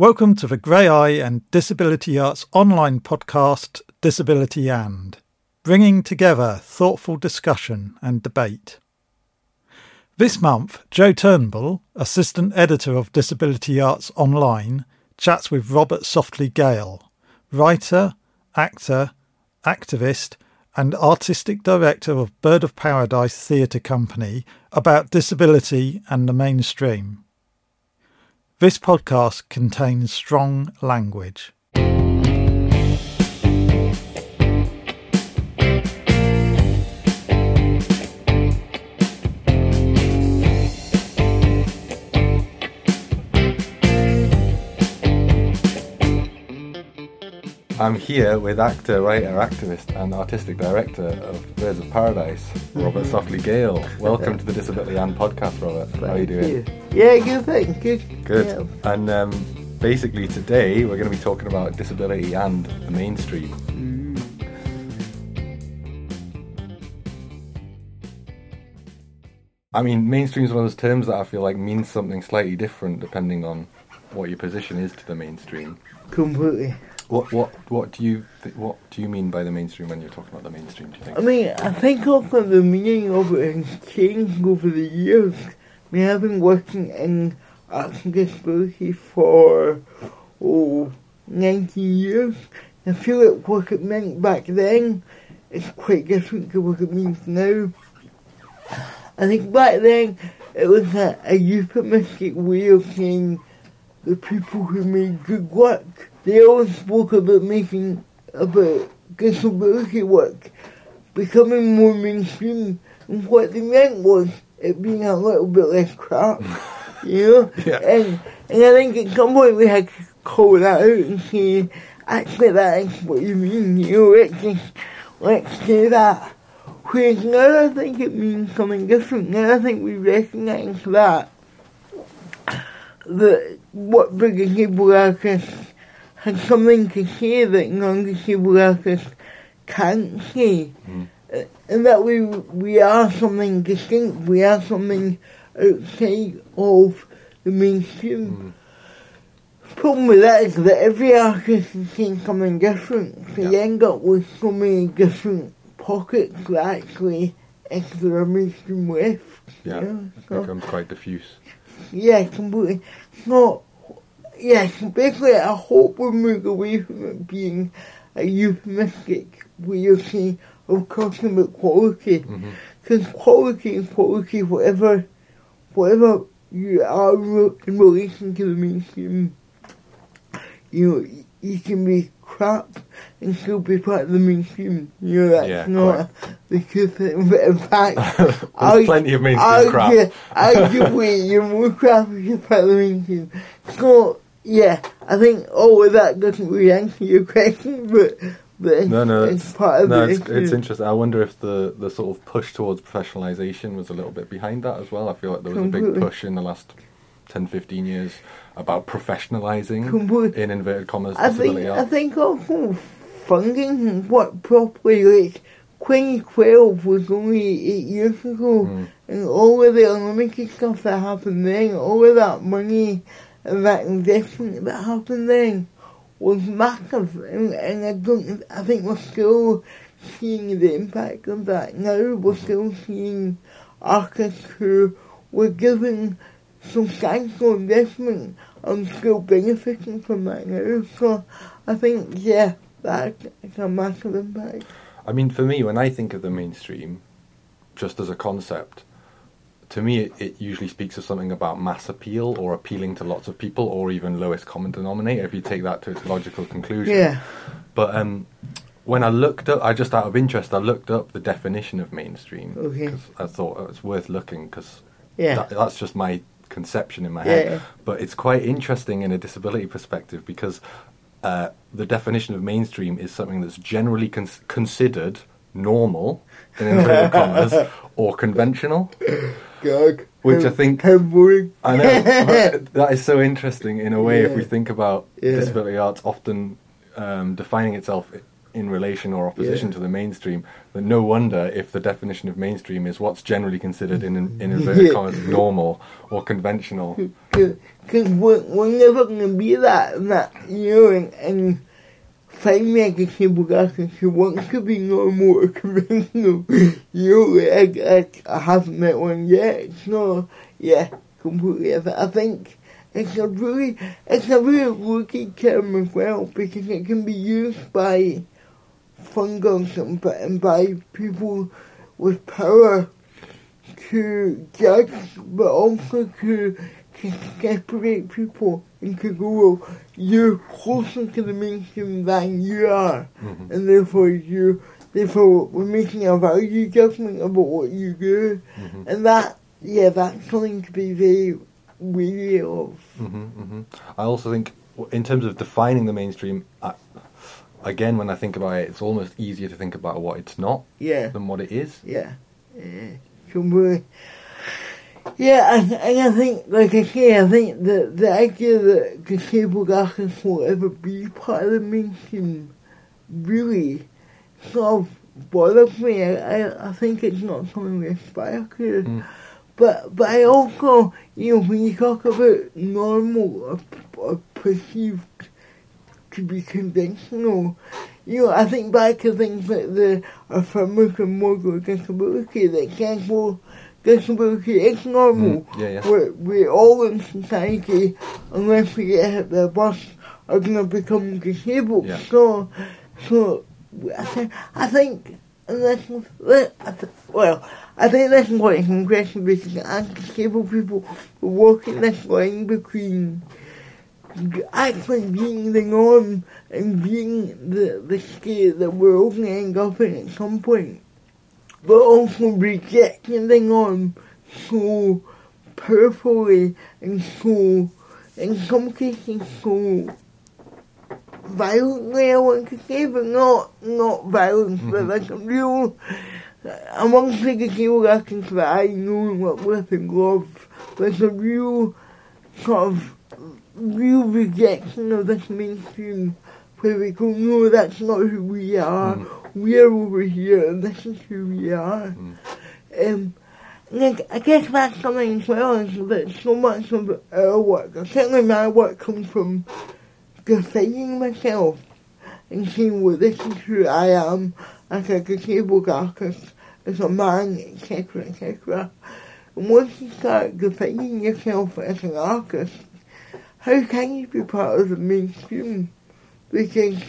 Welcome to the Graeae and Disability Arts online podcast, Disability and, bringing together thoughtful discussion and debate. This month, Joe Turnbull, assistant editor of Disability Arts Online, chats with Robert Softley Gale, writer, actor, activist, and artistic director of Bird of Paradise Theatre Company about disability and the mainstream. This podcast contains strong language. I'm here with actor, writer, activist, and artistic director of Birds of Paradise, Robert Softley Gale. Welcome to the Disability and podcast, Robert. How are you doing? Yeah, good, thing. Good. Good. Yeah. And um, basically, today we're going to be talking about disability and the mainstream. I mean, mainstream is one of those terms that I feel like means something slightly different depending on what your position is to the mainstream. Completely. What what what do you th- what do you mean by the mainstream when you're talking about the mainstream? Do you think? I mean, I think often the meaning of it has changed over the years. I mean, I've been working in disability for, oh, 19 years. I feel like what it meant back then is quite different to what it means now. I think back then it was a, a euphemistic way of saying the people who made good work. They always spoke about making about disability work becoming more mainstream. And what they meant was it being a little bit less crap, you know? Yeah. And, and I think at some point we had to call that out and say, actually that is what you mean, you know, let's just, let's say that. Whereas now I think it means something different. Now I think we recognise that that what the disabled artists has something to say that non-disabled artists can't say. Mm. And that we we are something distinct, we are something outside of the mainstream. Problem with that is that every artist is saying something different, so you Yeah. end up with so many different pockets that actually enter a mainstream with. Yeah, you know, it becomes quite diffuse. yeah, completely. No, yeah, basically, I hope we move away from it being a euphemistic way of saying, of talking about quality. Mm-hmm. Because quality is quality, whatever, whatever you are in relation to the mainstream. You know, you can be crap and still be part of the mainstream. You know, that's Yeah, not the good thing. But in fact, There's I- plenty of mainstream crap. Argue, arguably, you're more crap if you're part of the mainstream. So, yeah, I think all of that doesn't really answer your question, but, but No, no, it's it's, part of no, the it's, it's interesting. I wonder if the, the sort of push towards professionalisation was a little bit behind that as well. I feel like there was a big push in the last 10, 15 years about professionalising, Completely. in inverted commas, I think, I think also funding worked properly, like 2012 was only eight years ago, Mm. and all of the unlimited stuff that happened then, all of that money and that happened then was massive, and, and I don't, I think we're still seeing the impact of that now. We're still seeing artists who were given substantial investment and still benefiting from that now. So I think, yeah, that's a massive impact. I mean, for me, when I think of the mainstream, just as a concept, to me, it, it usually speaks of something about mass appeal or appealing to lots of people or even lowest common denominator if you take that to its logical conclusion. Yeah. But um, when I looked up, I just out of interest, I looked up the definition of mainstream. Okay. 'cause I thought it was worth looking because Yeah. that, that's just my conception in my Yeah, head. yeah. But it's quite interesting in a disability perspective because uh, the definition of mainstream is something that's generally cons- considered normal, in inverted commas, or conventional. God. Which I think-. I know that is so interesting in a way if we think about Yeah. disability arts often um, defining itself in relation or opposition Yeah. to the mainstream, then no wonder if the definition of mainstream is what's generally considered in, in inverted Yeah. commas normal or conventional. Because we're, we're never going to be that, that, you know, and, and a disabled artist who wants to be normal or conventional, you I, I, haven't met one yet, so, yeah, completely. I, think it's a really, it's a really working term as well, because it can be used by funders and, and by people with power to judge, but also to, to separate people and to go, well, you're closer to the mainstream than you are, Mhm. and therefore you, therefore we're making a value judgment about what you do, Mhm. and that, yeah, that's something to be very wary of. hmm hmm I also think, in terms of defining the mainstream, I, again, when I think about it, it's almost easier to think about what it's not Yeah. than what it is. Yeah, yeah. Yeah, and, and I think, like I say, I think the the idea that disabled artists will ever be part of the mainstream really sort of bothers me. I, I, I think it's not something we aspire to. Mm. But but I also, you know, when you talk about normal or, or perceived to be conventional, you know, I think back to things like the affirmative model of disability, that well, disability is normal. Mm, yeah, yeah. We're, we're all in society, unless we get hit by a bus, are going to become disabled. Yeah. So, so I think, I think unless, let- I th- well, I think that's quite an question because disabled people will walk this line between actually being the norm and being the, the state that we're all going to end up in at some point, but also rejecting norm so powerfully and so, in some cases, so violently, I want to say, but not, not violence, but Mhm. like a real, amongst the disabled artists that I know and work with and love, there's a real sort of real rejection of this mainstream where we go, no, that's not who we are. Mm. We're over here and this is who we are. Mm. Um, like, I guess that's something as well is that so much of our work, or certainly my work comes from defining myself and seeing well, this is who I am as a disabled artist, as a man, etc., etc. And once you start defining yourself as an artist, how can you be part of the mainstream? Because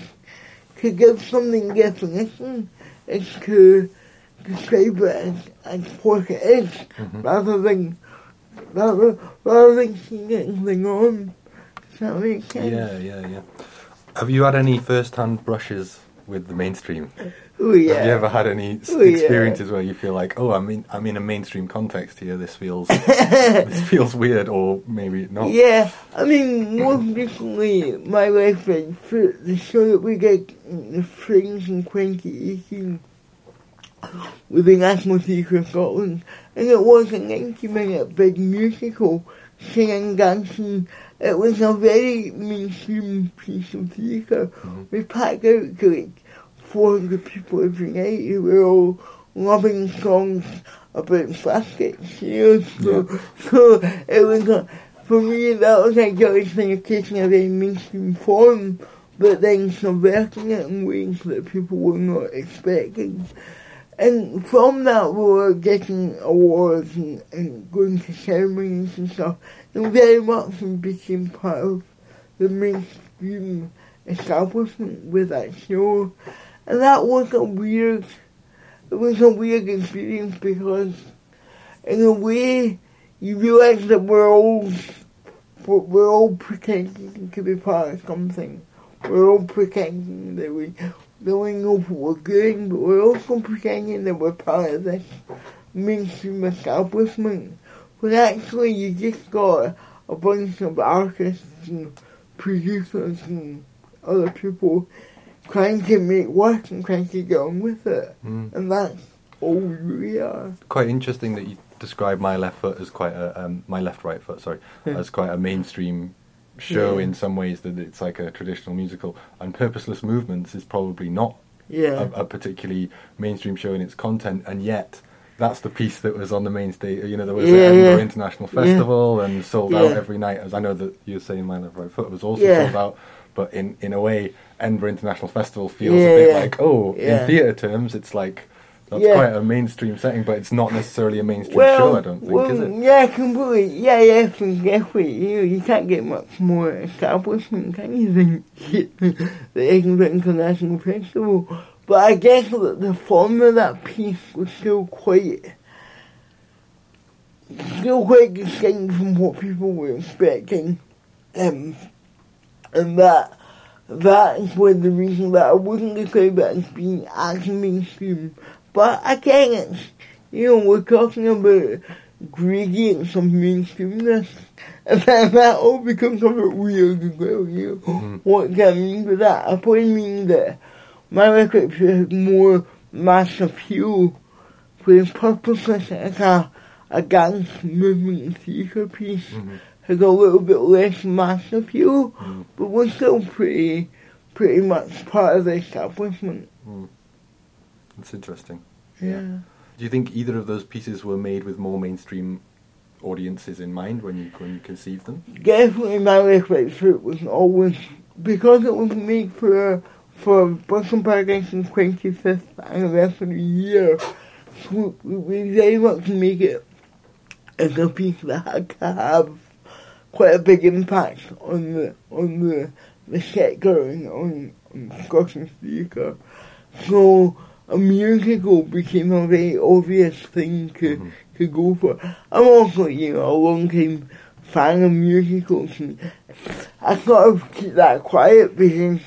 to give something definition is to describe it as, as what it is, Mhm. rather than rather, rather than seeing it as the norm. Does that make sense? Yeah, yeah, yeah. Have you had any first-hand brushes with the mainstream? Oh yeah. Have you ever had any s- Oh, yeah. experiences where you feel like, oh, I'm in, I'm in a mainstream context here. This feels, this feels weird, or maybe not. Yeah, I mean, most recently, my and for the show that we did in the Springs in 2018 with the National Theatre of Scotland, and it was a 90 minute big musical, singing, dancing. It was a very mainstream piece of theatre. Mhm. We packed out to like 400 people every night who were all loving songs about plastic know, so, so it was a, for me that was like a thing of a very mainstream form, but then subverting it in ways that people were not expecting. And from that we were getting awards and, and going to ceremonies and stuff, and very much we became part of the mainstream establishment with that show. And that was a weird, it was a weird experience because in a way you realize that we're all, we're, all pretending to be part of something. We're all pretending that we, we know we're doing, but we're also pretending that we're part of this mainstream establishment. But actually you just got a bunch of artists and producers and other people trying to make work and trying to get on with it. Mm. And that's all we are. Quite interesting that you describe my left foot as quite a um, my left right foot, sorry, as quite a mainstream show Yeah. in some ways that it's like a traditional musical, and Purposeless Movements is probably not Yeah. a, a particularly mainstream show in its content, and yet that's the piece that was on the main stage. You know, there was Yeah, the Edinburgh yeah. International Festival and sold out every night. As I know that you were saying, My Left Right Foot was also Yeah. sold out. But in, in a way, Edinburgh International Festival feels Yeah, a bit yeah. like, oh, Yeah. in theatre terms, it's like that's quite a mainstream setting, but it's not necessarily a mainstream well, show. I don't think, well, is it? Yeah, completely. Yeah, yeah, definitely. You you can't get much more establishment, can you, than the Edinburgh International Festival? But I guess that the form of that piece was still quite, still quite distinct from what people were expecting. Um, and that, that is one of the reason that I wasn't describe it as being actually mainstream. But again, you know, we're talking about gradients of mainstreamness. And then that all becomes a bit weird as well, you know. Mhm. What do I mean by that? I probably mean that my record has more mass appeal for the purposes as a, a dance movement theatre piece Mhm. Has a little bit less mass appeal, Mm. but we're still pretty, pretty much part of the establishment. Mm. That's interesting. Yeah. Do you think either of those pieces were made with more mainstream audiences in mind when you when you conceived them? Definitely my record for it was always, because it was made for, for Brooklyn Foundation's 25th anniversary year, we, we very much make it as a piece that had to have quite a big impact on the on the the sector and on, on Scottish theatre. So a musical became a very obvious thing to Mhm. to go for. I'm also, you know, a long time fan of musicals and I sort of keep that quiet because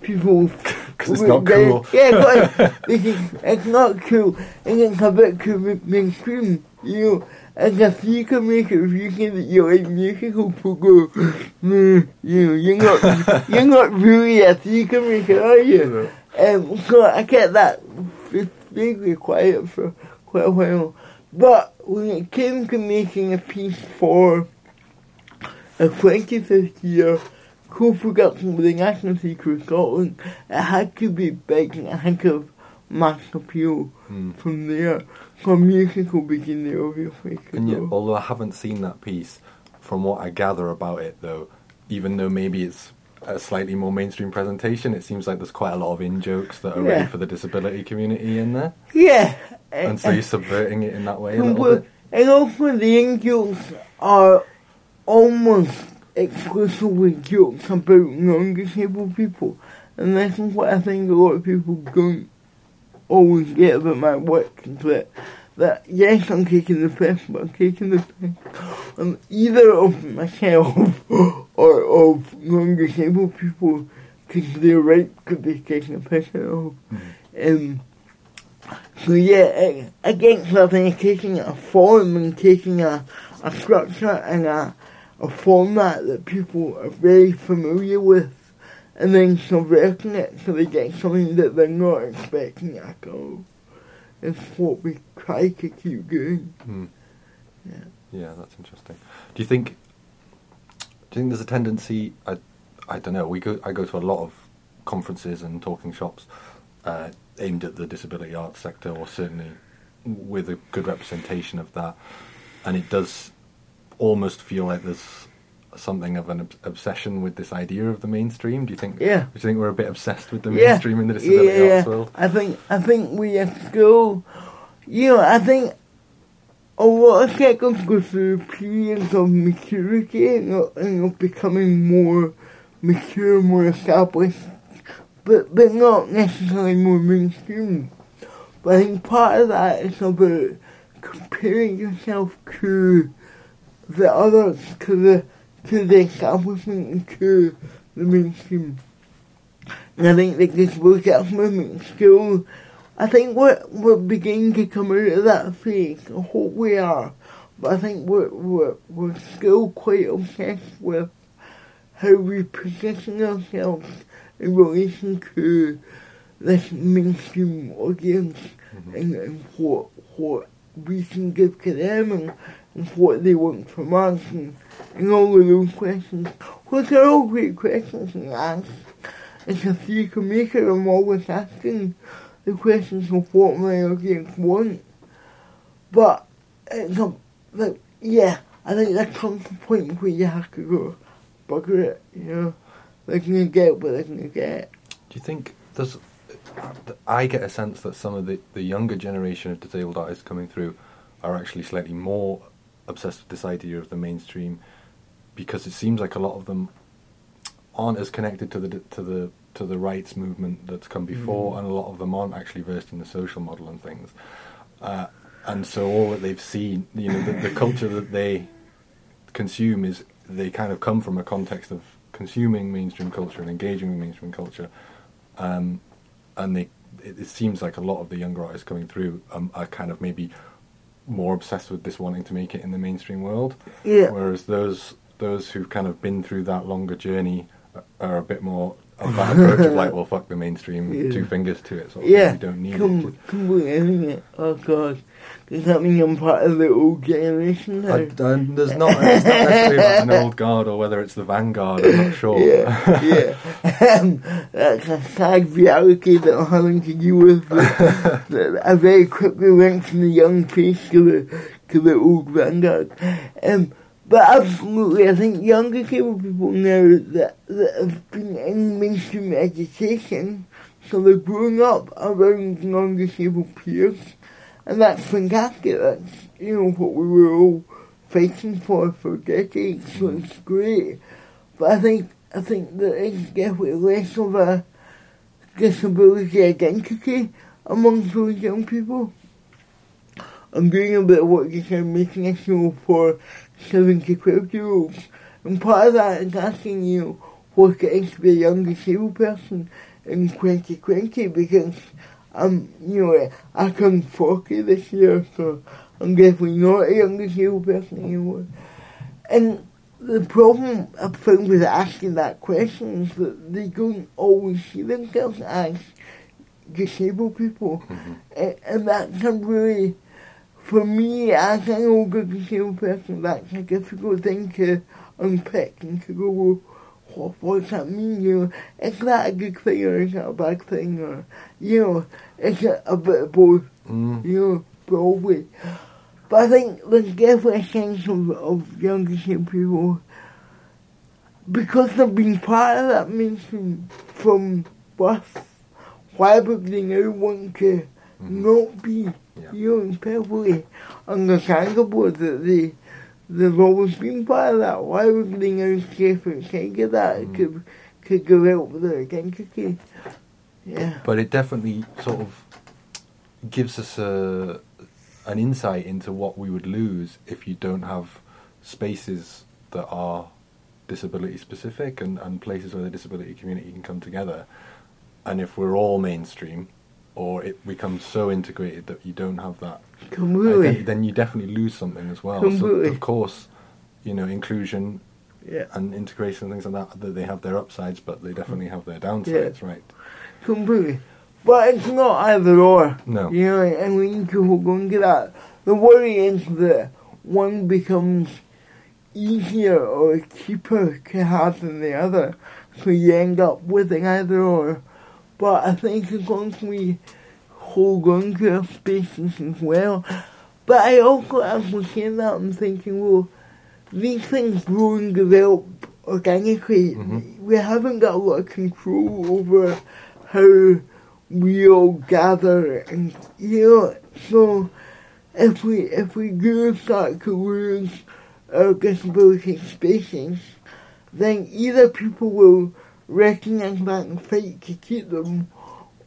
people 'Cause it's not they- cool. Yeah, quite, because it's not cool and it's a bit too ma- mainstream, you know. As a theatre maker, if you say that you like musicals, people go, mm, you know, you're not, you're not really a theatre maker, are you? Um, so I kept that v- quiet for quite a while. But when it came to making a piece for a 25th year co-production with the National Theatre of Scotland, it had to be big and it had to mass appeal Mm. from there. So musical became the obvious way to And yet, although I haven't seen that piece, from what I gather about it, though, even though maybe it's a slightly more mainstream presentation, it seems like there's quite a lot of in jokes that are Yeah. ready for the disability community in there, Yeah. and so you're subverting it in that way a And little well, bit. And also the angels are almost exclusively jokes about non-disabled people. And this is what I think a lot of people don't always get about my work, is that, that yes, I'm taking the piss, but I'm taking the piss. On either of myself or of non-disabled people, because they're right could be taking the piss out of. Um, so yeah, against think taking a form and taking a, a structure and a, a format that people are very familiar with and then subverting it so they get something that they're not expecting at all. It's what we try to keep doing. Mm. Yeah. Yeah, that's interesting. Do you think? Do you think there's a tendency? I, I don't know. We go. I go to a lot of conferences and talking shops uh, aimed at the disability arts sector, or certainly with a good representation of that. And it does almost feel like there's something of an ob- obsession with this idea of the mainstream. Do you think? Yeah. Do you think we're a bit obsessed with the Yeah. mainstream in the disability yeah, arts yeah. world? I think I think we have to go. You know, I think a lot of sectors go through periods of maturity and of, and of becoming more mature, more established, but but not necessarily more mainstream. But I think part of that is about comparing yourself to the others, to the to the establishment, to the mainstream. And I think that this World Cup movement still, I think we're, we're beginning to come out of that phase. I hope we are. But I think we're, we're, we're still quite obsessed with how we position ourselves in relation to this mainstream audience mm-hmm. and, and what, what we can give to them and, and what they want from us and all of those questions. Which are all great questions to ask. it's a maker, I'm always asking the questions of what my audience want. But it's a, yeah, I think there comes a point where you have to go, bugger it, you know. They're going to get what they're going to get. Do you think there's? I get a sense that some of the, the younger generation of disabled artists coming through are actually slightly more obsessed with this idea of the mainstream because it seems like a lot of them aren't as connected to the to the to the rights movement that's come before, Mm. and a lot of them aren't actually versed in the social model and things. Uh, and so all that they've seen, you know, the, the culture that they consume is they kind of come from a context of consuming mainstream culture and engaging with mainstream culture, um, and they it, it seems like a lot of the younger artists coming through um, are kind of maybe more obsessed with this wanting to make it in the mainstream world, Yeah. whereas those those who've kind of been through that longer journey are- a bit more that approach of like, well, fuck the mainstream, Yeah. two fingers to it, sort of Yeah, thing. You don't need come, it. completely. Oh god, does that mean I'm part of the old generation? I, I, there's not, it's not necessarily about an old guard or whether it's the vanguard. I'm not sure. Yeah, yeah. um, that's a sad reality that I'm having to deal with. I very quickly went from the young face to the to the old vanguard. Um, but absolutely, I think younger people know that that have been in mainstream education, so they're growing up around non-disabled peers, and that's fantastic. That's you know what we were all fighting for for decades, so it's great. But I think I think there is definitely less of a disability identity among those young people. I'm doing a bit of work just now making a show for 70 12 year olds. And part of that is asking you what it is to be a young disabled person in 2020 because I'm, you know, I turned 40 this year, so I'm definitely not a young disabled person anymore. And the problem I found with asking that question is that they don't always see themselves as disabled people. Mhm. And, and that can really, for me as an older disabled person, that's a difficult thing to unpick and to go, what, what does that mean? You know, is that a good thing or is that a bad thing? Or, you know, is it a bit of both? Mm. you know, probably. But I think there's definitely a sense of, of young people because they've been part of that mission from birth. Why would they now want to Mhm. not be, Yeah. you know, perfectly understandable that they they've always been part of that. Why would they now step outside of that Mhm. to to develop their identity? Yeah. But it definitely sort of gives us a an insight into what we would lose if you don't have spaces that are disability specific and, and places where the disability community can come together. And if we're all mainstream, or it becomes so integrated that you don't have that, identi- then you definitely lose something as well. So of course, you know, inclusion yeah. and integration and things like that, that they have their upsides, but they definitely have their downsides, right? Completely. But it's not either or. No. You know, and we need to hold on to that. The worry is that one becomes easier or cheaper to have than the other. So you end up with an either or. But I think as long as we hold on to our spaces as well. But I also, saying that, I'm thinking, well, these things grow and develop organically. Mhm. We haven't got a lot of control over how we all gather and you know so if we if we do start to lose our disability spaces then either people will recognize that and fight to keep them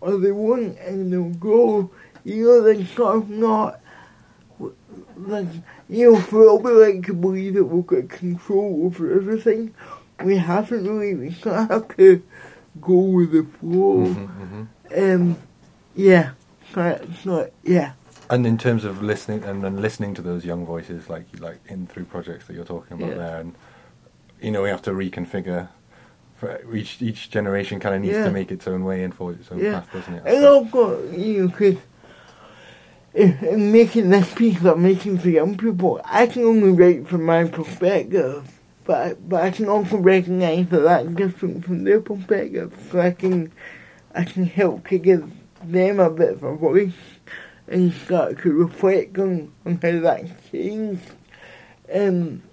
or they won't and they'll go you know they're sort of not like you know for all we like to believe that we've got control over everything we haven't really we sort of have to go with the flow Mhm, mhm. um, yeah, so it's not, yeah, And in terms of listening and then listening to those young voices, like like in through projects that you're talking about Yeah. there, and you know we have to reconfigure. For each each generation kind of needs Yeah. to make its own way and follow its own Yeah. path, doesn't it? and So- also, you know, because in, in making this piece that I'm making for young people, I can only write from my perspective, but but I can also recognise that that's different from their perspective, so I can I can help to give them a bit of a voice and start to reflect on, on how that's changed. Um,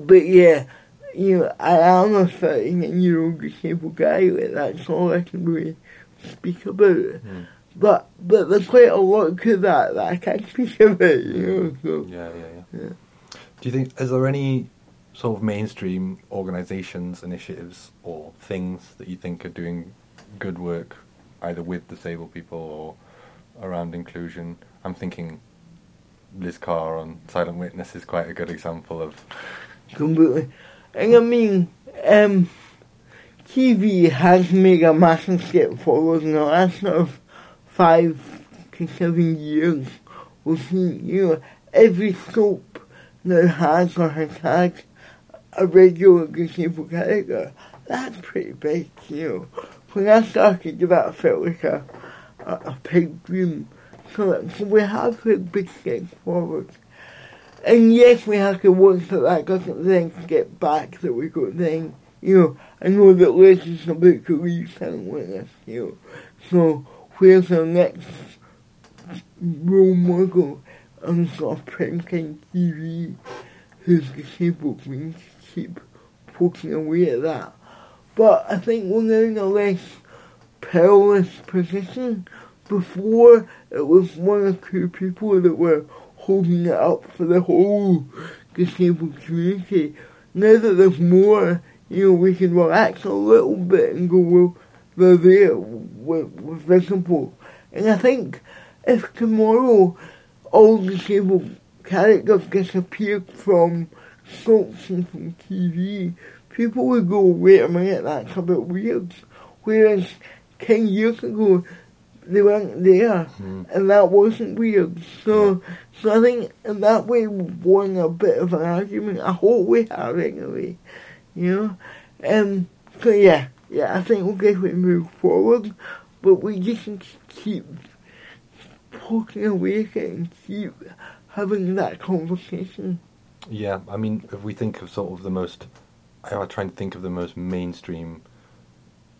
but yeah, you know, I am a 39 year old disabled guy, like that's all I can really speak about. Mm. But but there's quite a lot to that that I can't speak about, you know. So Yeah, yeah, yeah, Yeah. Do you think is there any sort of mainstream organisations, initiatives, or things that you think are doing good work, either with disabled people or around inclusion? I'm thinking Liz Carr on Silent Witness is quite a good example of. completely. And I mean, um, TV has made a massive step forward in the last sort of five to seven years. We've seen, you know, every scope now has or has had a regular disabled character. That's pretty big, you know. When I started that, I felt like a, a, a big dream. So, so we have put big steps forward. And yes, we have to work so that doesn't then get back that we got then. You know, I know that this is about to leave Silent Witness, you know. So, where's the next role model on sort of primetime TV who's disabled? We need to keep poking away at that. But I think we're now in a less perilous position. Before, it was one or two people that were holding it up for the whole disabled community. Now that there's more, you know, we can relax a little bit and go, well, they're there, we're, we're visible. And I think if tomorrow all disabled characters disappeared from soaps and from TV, people would go, wait a minute, that's a bit weird. Whereas 10 years ago, they weren't there, Mm. and that wasn't weird. So, so I think in that way we won a bit of an argument. I hope we have anyway, you know. Um. So yeah, yeah. I think we'll definitely move forward, but we just keep poking away at it and keep having that conversation. Yeah, I mean, if we think of sort of the most, I try and think of the most mainstream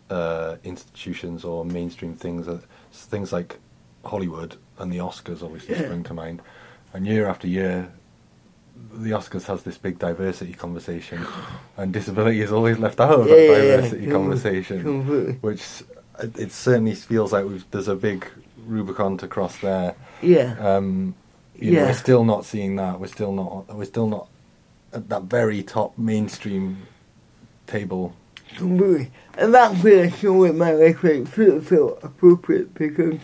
uh, institutions or mainstream things, uh, things like Hollywood and the Oscars obviously Yeah. spring to mind. And year after year, the Oscars has this big diversity conversation, and disability is always left out of Yeah, that yeah, yeah. diversity Com- conversation, completely. which it, it certainly feels like we've, there's a big Rubicon to cross there. Yeah. Um, you know, Yeah. we're still not seeing that. We're still not. We're still not at that very top mainstream table. Completely. And that's where I feel like my record felt, felt appropriate because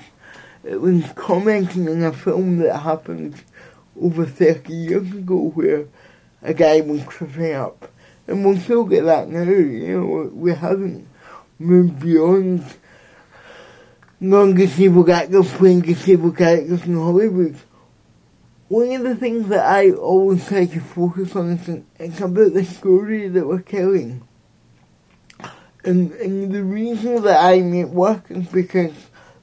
it was commenting on a film that happened over 30 years ago where a guy was cripping up. And we'll still get that now, you know, we haven't moved beyond non-disabled actors playing disabled characters in Hollywood. One of the things that I always try to focus on is it's about the story that we're telling. And, and the reason that I make work is because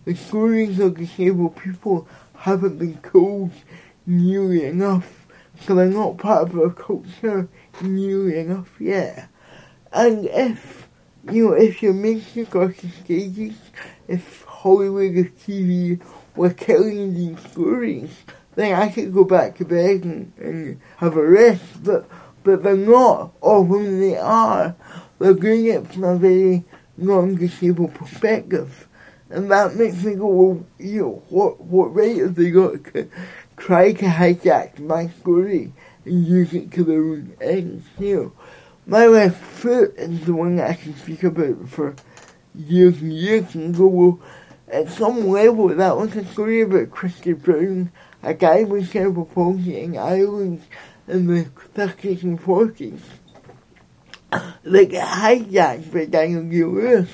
the stories of disabled people haven't been told nearly enough. So they're not part of our culture nearly enough yet. And if, you know, if your music or stages, if Hollywood or TV were telling these stories, then I could go back to bed and, and have a rest. But, but they're not, or when they are, they're doing it from a very non-disabled perspective. And that makes me go, well, you know, what, what right have they got to try to hijack my story and use it to their own ends, you know? My left foot is the one that I can speak about for years and years and go, well, at some level, that was a story about Christy Brown, a guy with cerebral palsy in Ireland in the 30s and 40s. Like, hijacked by Daniel Day-Lewis.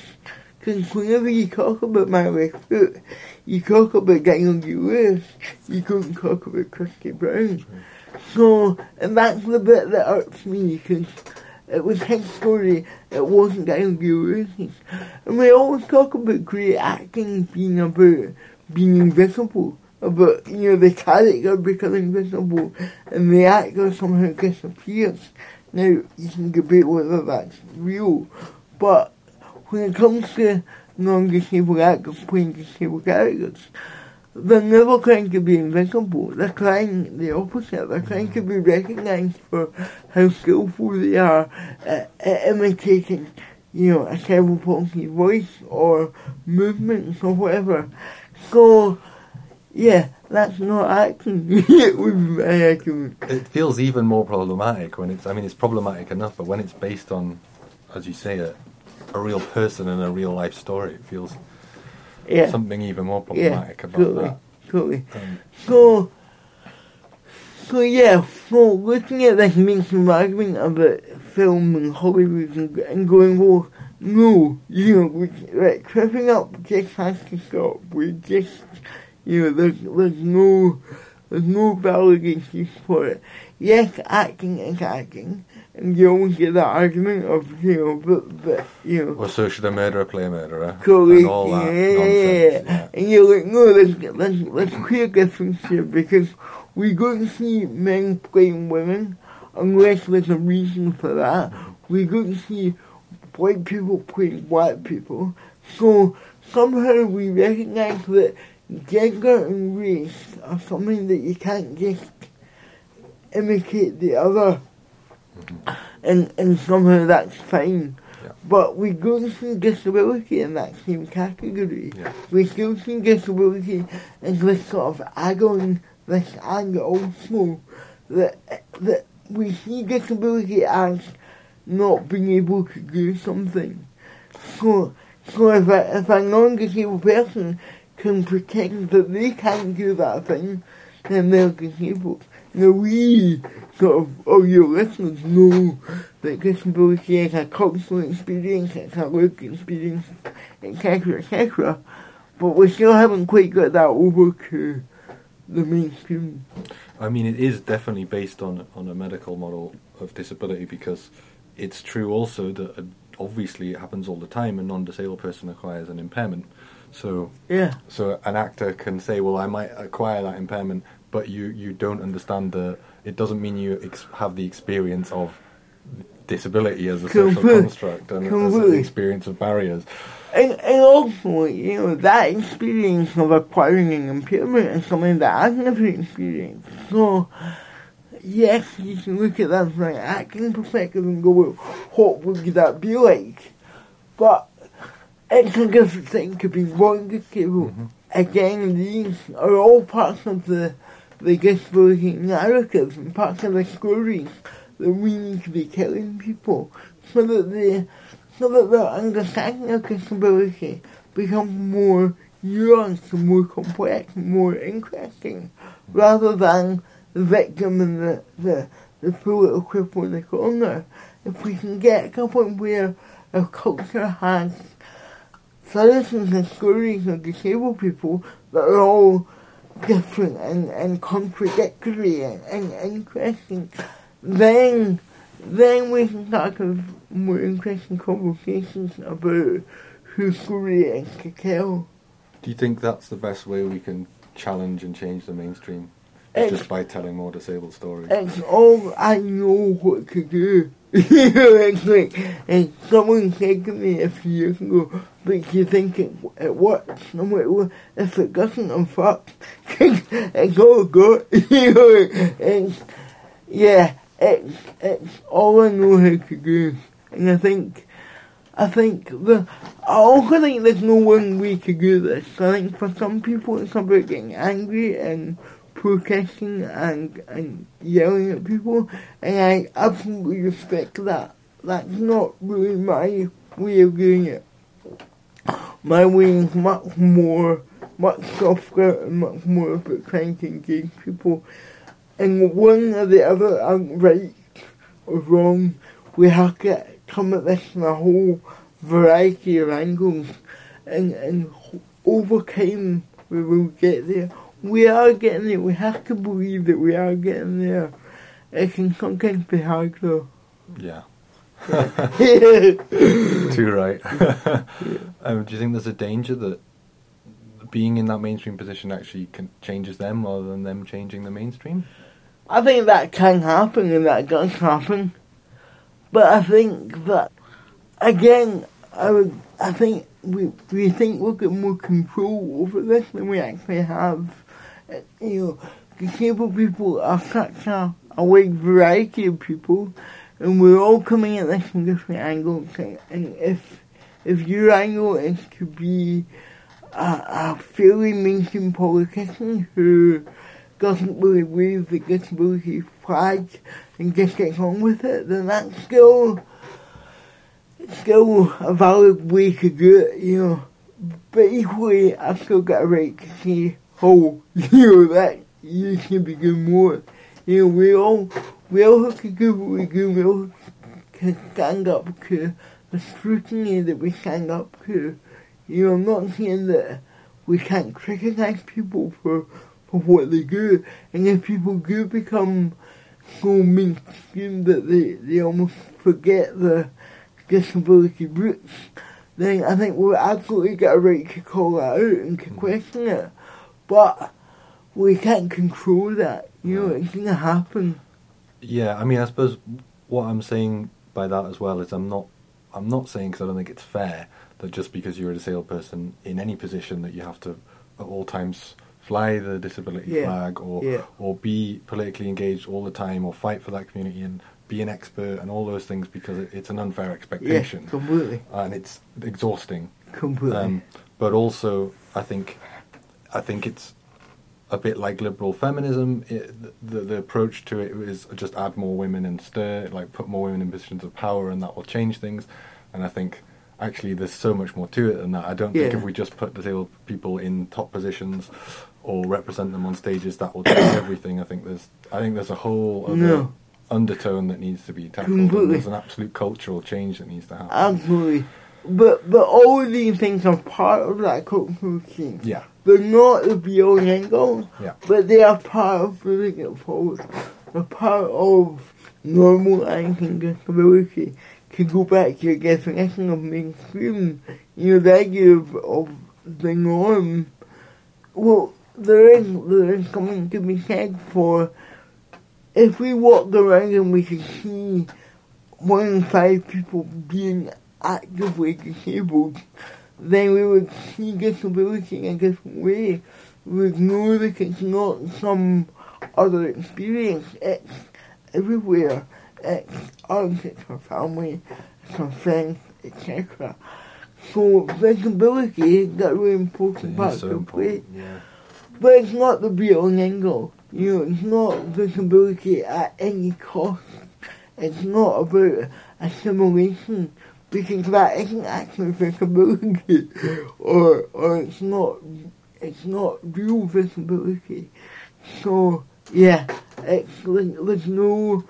Because whenever you talk about my foot, you talk about Daniel Day-Lewis, you couldn't talk about Christy Brown. So, and that's the bit that irks me, because it was his story, it wasn't Daniel Day-Lewis's. And we always talk about great acting being about being invisible, about, you know, the character becoming invisible, and the actor somehow disappears. Now, you can debate whether that's real, but when it comes to non-disabled actors playing disabled characters, they're never trying to be invisible. They're trying the opposite. They're trying to be recognised for how skillful they are at, at imitating, you know, a cerebral palsy voice or movements or whatever. So, yeah, that's not acting. it would be my. It feels even more problematic when it's. I mean, it's problematic enough, but when it's based on, as you say, a, a real person and a real life story, it feels Yeah, something even more yeah, problematic about totally, that. totally. Um, So, so yeah, so looking at this mainstream argument about film and Hollywood and, and going, well, no, you know, we, like, cripping up just has to stop. We just, you know, there's, there's no, there's no validation for it. Yes, acting is acting, and you always get the argument of, you know, but, but, you know, well, so should a murderer play a murderer? Correct. And all that yeah, nonsense. yeah. And you're like, no, there's, there's, there's clear difference here because we don't see men playing women unless there's a reason for that. We don't see white people playing white people. So somehow we recognize that gender and race are something that you can't just imitate the other mm-hmm. and, and somehow that's fine. Yeah. But we don't see disability in that same category. Yeah. We still see disability as this sort of add-on, this and also that that we see disability as not being able to do something. So so if a if a non-disabled person can pretend that they can't do that thing, then they're disabled. Now we sort of, oh your listeners know that disability is a cultural experience, it's a work experience, etc., etc. But we still haven't quite got that over to the mainstream. I mean, it is definitely based on on a medical model of disability because it's true also that uh, obviously it happens all the time. A non-disabled person acquires an impairment, so Yeah. so an actor can say, "Well, I might acquire that impairment," but you you don't understand the. It doesn't mean you ex- have the experience of disability as a social construct and as an experience of barriers. And, and also, you know, that experience of acquiring an impairment is something that I've never experienced. So, yes, you can look at that from an acting perspective and go, well, what would that be like? But it's a different thing to be born disabled. Again, these are all parts of the, the disability narrative and parts of the stories that we need to be telling people so that they so that their understanding of disability becomes more nuanced, more complex, more interesting, rather than the victim and the, the, the poor little cripple in the corner. If we can get to a point where our culture has thousands of stories of disabled people that are all different and, and contradictory and, and interesting, then then we can talk of more interesting conversations about whose story it is to tell. Do you think that's the best way we can challenge and change the mainstream? It's- just by telling more disabled stories. It's all oh, I know what to do. it's like, and someone said to me a few years ago, but you think it, it works? And well, if it doesn't, I'm fucked. it's all good. it's, yeah, it's, it's all I know how to do. And I think, I think the, I also think there's no one way to do this. I think for some people it's about getting angry and protesting and, and yelling at people, and I absolutely respect that. That's not really my way of doing it. My is much more, much softer and much more about trying to engage people. And one or the other aren't right or wrong. We have to come at this from a whole variety of angles, and, and over time we will get there. We are getting there. We have to believe that we are getting there. It can sometimes be hard though. Yeah. too right. um, do you think there's a danger that being in that mainstream position actually can, changes them rather than them changing the mainstream? I think that can happen and that does happen. but I think that again, I would, I think we we think we'll get more control over this than we actually have. You know, disabled people are such a, a wide variety of people, and we're all coming at this from different angles. And if if your angle is to be a, a fairly mainstream politician who doesn't really wave the disability flag and just gets on with it, then that's still still a valid way to do it, you know. But equally, I've still got a right to say, oh, you know, that you should be doing more. You know, we all, we all have to do what we do, we all can stand up to the scrutiny that we stand up to. You know, I'm not saying that we can't criticize people for, for what they do, and if people do become so mainstream that they, they almost forget the disability roots, then I think we've absolutely got a right to call that out and to mm-hmm. question it. But we can't control that. You know, it's gonna happen. Yeah, I mean, I suppose what I'm saying by that as well is I'm not, I'm not saying because I don't think it's fair that just because you're a disabled person in any position that you have to at all times fly the disability Yeah, flag or yeah. or be politically engaged all the time or fight for that community and be an expert and all those things because it, it's an unfair expectation. Yeah, completely, and it's exhausting. completely. Um, but also, I think, I think it's a bit like liberal feminism. It, the the approach to it is just add more women and stir, like put more women in positions of power, and that will change things. And I think actually there's so much more to it than that. I don't think if we just put disabled people in top positions or represent them on stages, that will change everything. I think there's, I think there's a whole other No. undertone that needs to be tackled. Completely. There's an absolute cultural change that needs to happen. Absolutely. But but all these things are part of that cultural change. yeah, They're not the be all and end all, yeah. but they are part of moving it forward. They're part of normalizing disability. To go back to your definition of mainstream, you know, the idea of, of the norm, well, there is, there is something to be said for if we walked around and we could see one in five people being actively disabled, then we would see disability in a different way. We know that it's not some other experience, it's everywhere. It's us, it's our family, it's our friends, etc. So visibility is that really important part so to play. Yeah. But it's not the be all and end all. You know, it's not visibility at any cost. It's not about assimilation because that isn't actually visibility, or or it's not it's not real visibility. So yeah, it's like, there's no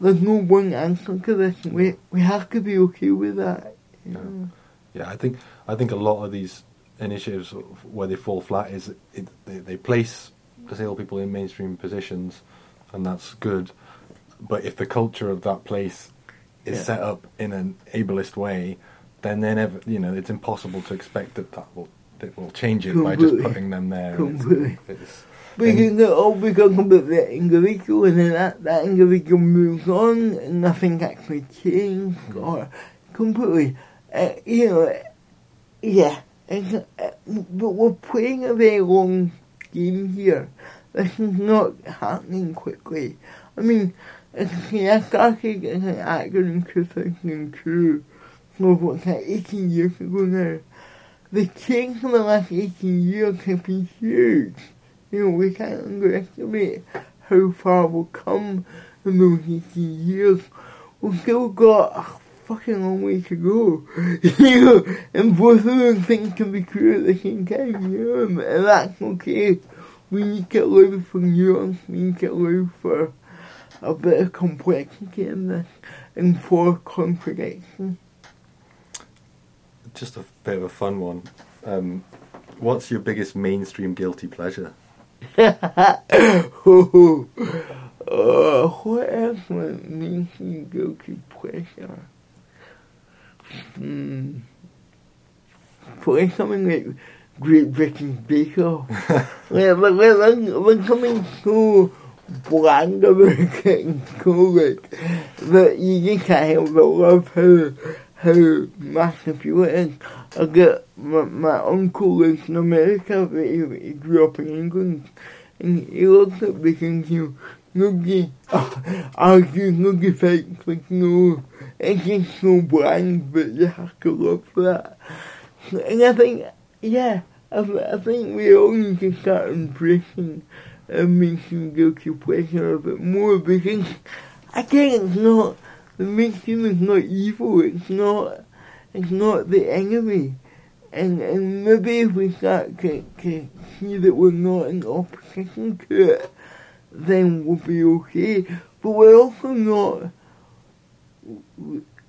there's no one answer to this. We we have to be okay with that. Yeah. know. Yeah, I think I think a lot of these initiatives where they fall flat is it, they, they place disabled people in mainstream positions, and that's good. But if the culture of that place is Yeah. set up in an ableist way, then they never, you know, it's impossible to expect that that will that will change it by just putting them there. and it's- Completely. it's- Because they're all become the individual and then that, that individual moves on and nothing actually changed or completely, uh, you know, yeah. Uh, but we're playing a very long game here. This is not happening quickly. I mean, 2002, so what's that, 18 years now. The change in the last 18 years has been huge. You know, we can't underestimate how far we've come in those 18 years. We've still got a fucking long way to go. you know, and both of those things can be true at the same time, you know, and, that's okay. We need to allow for nuance, we need to allow for a bit of complexity in this, and for contradiction. just a bit of a fun one. Um, what's your biggest mainstream guilty pleasure? oh, uh, what else would make guilty pleasure? Hmm. Probably something like Great Britain Bake Off. yeah, but when, something so bland of a cool that you just help but love how how massive is. I get my, my uncle lives in America, but he, he grew up in England, and he loves it because you nobody argues, nobody fights with no, it's just so bland, but you have to love that. And I think, yeah, I, I think we all need to start embracing and making guilty pleasure a bit more because again it's not the mainstream is not evil, it's not it's not the enemy. And and maybe if we start to, to see that we're not in opposition to it, then we'll be okay. But we're also not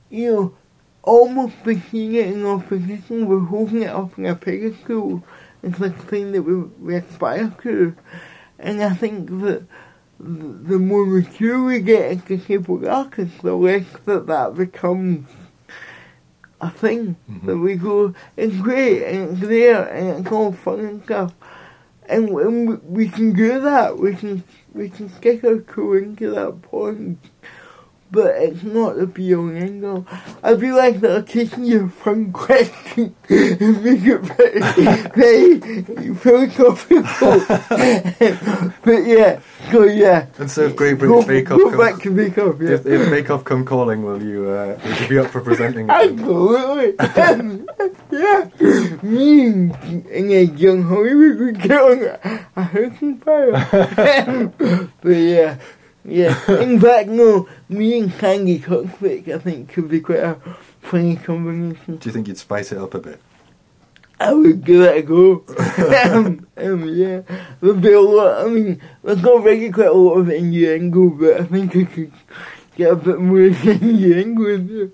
you know, almost seeing it in opposition, we're holding it up in a pedestal. It's like thing that we, we aspire to. And I think that the more mature we get as disabled artists, the less that that becomes a thing. Mhm. That we go, it's great, and it's there, and it's all fun and stuff. And, when we, we can do that, we can, we can stick our toe into that pond. But it's not the be all and end all. I feel like that I'm taking your fun question and make it very, very philosophical. but yeah, so yeah. And so if Great British Bake Off come, back to Bake Off, yeah. if, if Bake Off come calling, will you uh, would you be up for presenting? Absolutely. yeah. Me and a young Hollywood would get on a, house fire. but yeah. Yeah. In fact, no, me and Sandi Toksvig, I think, could be quite a funny combination. Do you think you'd spice it up a bit? I would give it a go. um, um, yeah. There'd be a lot, I mean, there's already quite a lot of innuendo, but I think I could get a bit more innuendo in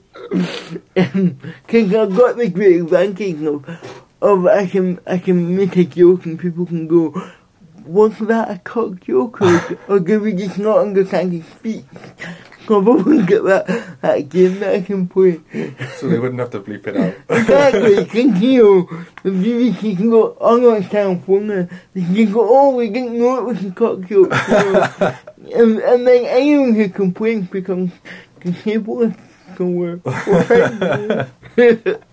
there. Because I've got the great advantage of, of I can, I can make a joke and people can go, was that a cock joke or, or do we just not understand his speech? I've always got that, that game that I can play. So they wouldn't have to bleep it out. Exactly, because you the BBC can go, oh no, it's California. They can go, oh, we didn't know it was a cock joke. So, and, and then anyone who complains becomes disabled. So we're,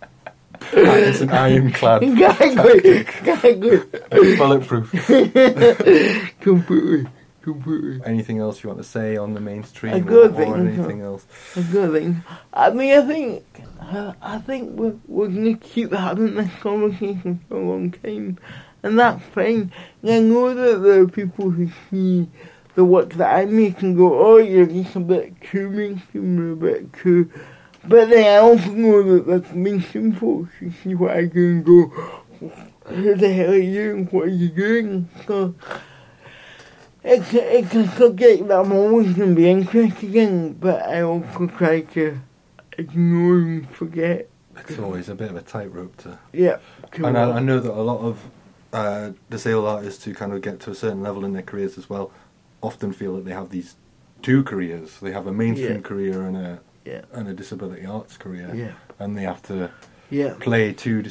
it's an ironclad, exactly. bulletproof. completely, completely. Anything else you want to say on the mainstream I or, got or anything else? A good thing. I mean, I think, uh, I think we're, we're gonna keep having this conversation for a long time, and that's fine. And I know that there are people who see the work that I make and go, oh, you're just a bit too mainstream, a bit too. But then I also know that that's mainstream folks see what I and go, who the hell are you what are you doing? So, it's, it's a subject that I'm always going to be interested in, but I also try to ignore and forget. It's always a bit of a tightrope to. Yeah. And I, I know that a lot of uh, disabled artists who kind of get to a certain level in their careers as well often feel that they have these two careers. They have a mainstream Yeah. career and a Yeah. and a disability arts career, Yeah. and they have to Yeah. play two to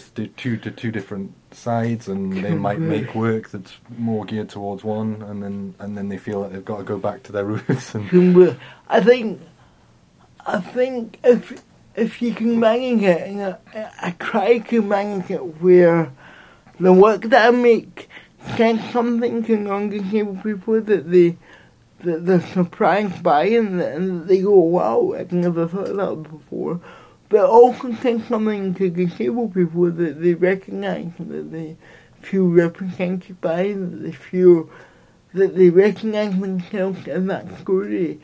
two different sides, and they might make work that's more geared towards one, and then and then they feel like they've got to go back to their roots. And I think, I think if if you can manage it, I, I try to manage it where the work that I make says something to non-disabled people that they they're surprised by and, and they go, wow, I've never thought of that before. But also says something to disabled people that they recognise, that they feel represented by, that they feel that they recognise themselves in that story.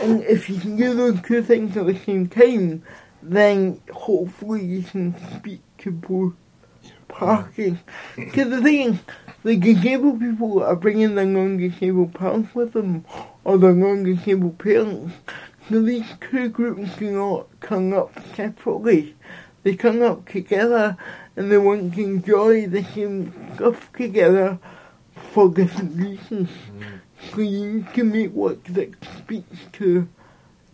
And if you can do those two things at the same time, then hopefully you can speak to both parties. Because the thing is, the disabled people are bringing their non-disabled parents with them, or their non-disabled parents. So these two groups do not come up separately. They come up together and they want to enjoy the same stuff together for different reasons. Mm. So you need to make work that speaks to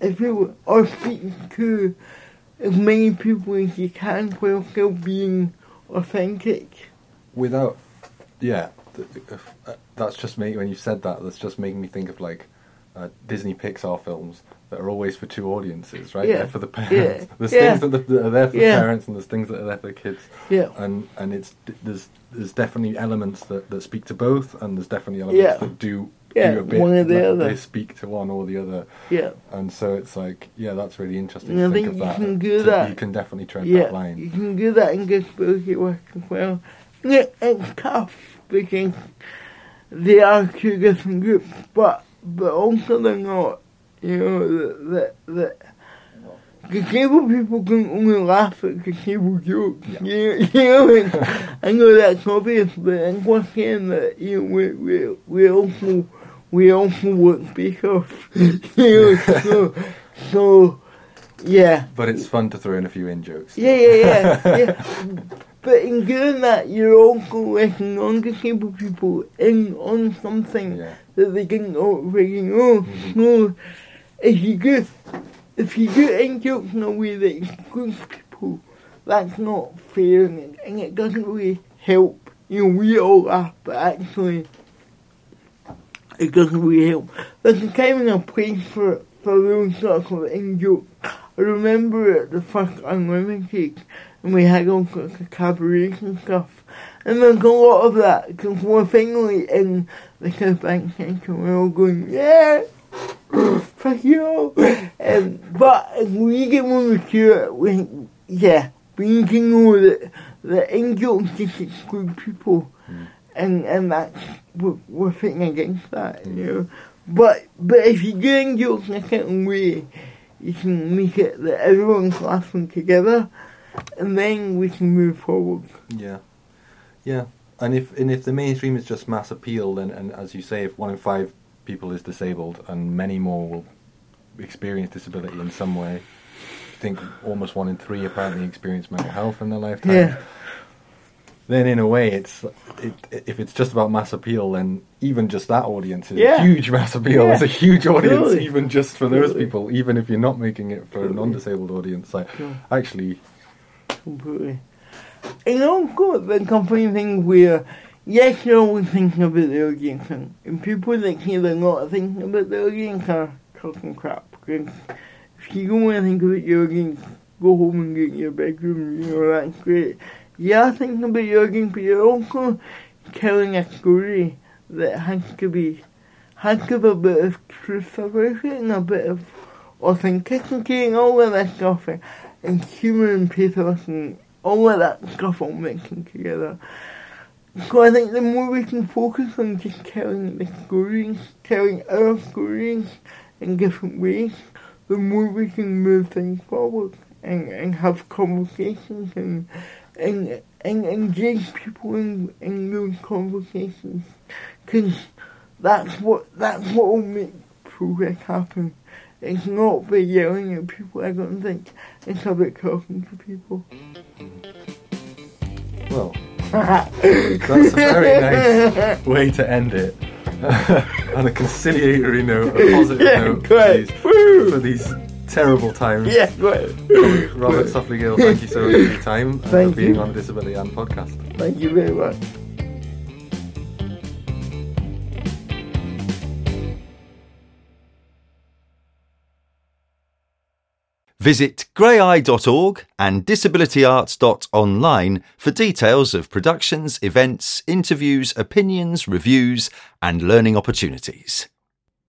everyone, or speaks to as many people as you can while still being authentic. without, yeah, uh, that's just me. When you said that, that's just making me think of like uh, Disney Pixar films that are always for two audiences, right? Yeah. They're for the parents. Yeah. There's Yeah. things that are there for Yeah. parents, and there's things that are there for kids. Yeah. And and it's there's there's definitely elements that, that speak to both, and there's definitely elements that do Yeah, do a bit one or the other. They speak to one or the other, Yeah. and so it's like yeah, that's really interesting. Yeah, I think, think of you that. can do that. You can definitely tread that line. you can do that in disability work as well. Yeah, it's tough because they are two different groups, but but also they're not. You know that that. Disabled people can only laugh at disabled jokes. Yeah. You, you know, and I know that's obvious, but I'm just saying that you know we we we also we also work off. you know, so so yeah. But it's fun to throw in a few in jokes. Yeah, yeah, yeah, yeah. But in doing that, you're also letting non-disabled people in on something Yeah. that they didn't already know. Mhm. So, if you do, if you do in jokes in a way that excludes people, that's not fair, and it, and it doesn't really help. You know, we all laugh, but actually, it doesn't really help. There's a time and a place for for those sorts of in jokes. I remember at the first Unlimited, and we had all cabarets and stuff. And there's a lot of that, because we're finally in the South Bank Centre, we're all going, yeah, fuck you all. Um, but we get more mature, we, yeah, we need to know that the jokes just exclude people. Mm. And, and that's, we're, we're fighting against that, you know. But, but if you do in jokes in a certain way, you can make it that everyone's laughing together, and then we can move forward. Yeah, yeah. And if and if the mainstream is just mass appeal, then and as you say, if one in five people is disabled, and many more will experience disability in some way, I think almost one in three apparently experience mental health in their lifetime. Yeah. Then in a way, it's it, if it's just about mass appeal, then even just that audience is Yeah. a huge mass appeal. Yeah. It's a huge audience, Totally. even just for those Totally. people. Even if you're not making it for a non-disabled audience, like Sure. actually, completely. And oh, also the company thing where yes you're always thinking about the audience and, and people that say they're not thinking about the audience are talking crap. Because if you don't want to think about your audience, go home and get your bedroom, you know, that's great. Are thinking about your audience, but you're also telling a story that has to be has to have a bit of truth about it and a bit of authenticity and all of that stuff and, and pathos and all of that stuff all mixing together. So I think the more we can focus on just telling the stories, telling our stories in different ways, the more we can move things forward and, and have conversations and and and engage people in, in those conversations. Because that's what that's what will make progress happen. It's not by yelling at people, I don't think. It's about talking to people. well, that's a very nice way to end it. on a conciliatory note, a positive Yeah, note for great. these, for these terrible times. Yeah, right. Robert Softley Gale, thank you so much for your time and for being you. on the Disability and podcast. Thank you very much. Visit graeae.org and disabilityarts.online for details of productions, events, interviews, opinions, reviews, and learning opportunities.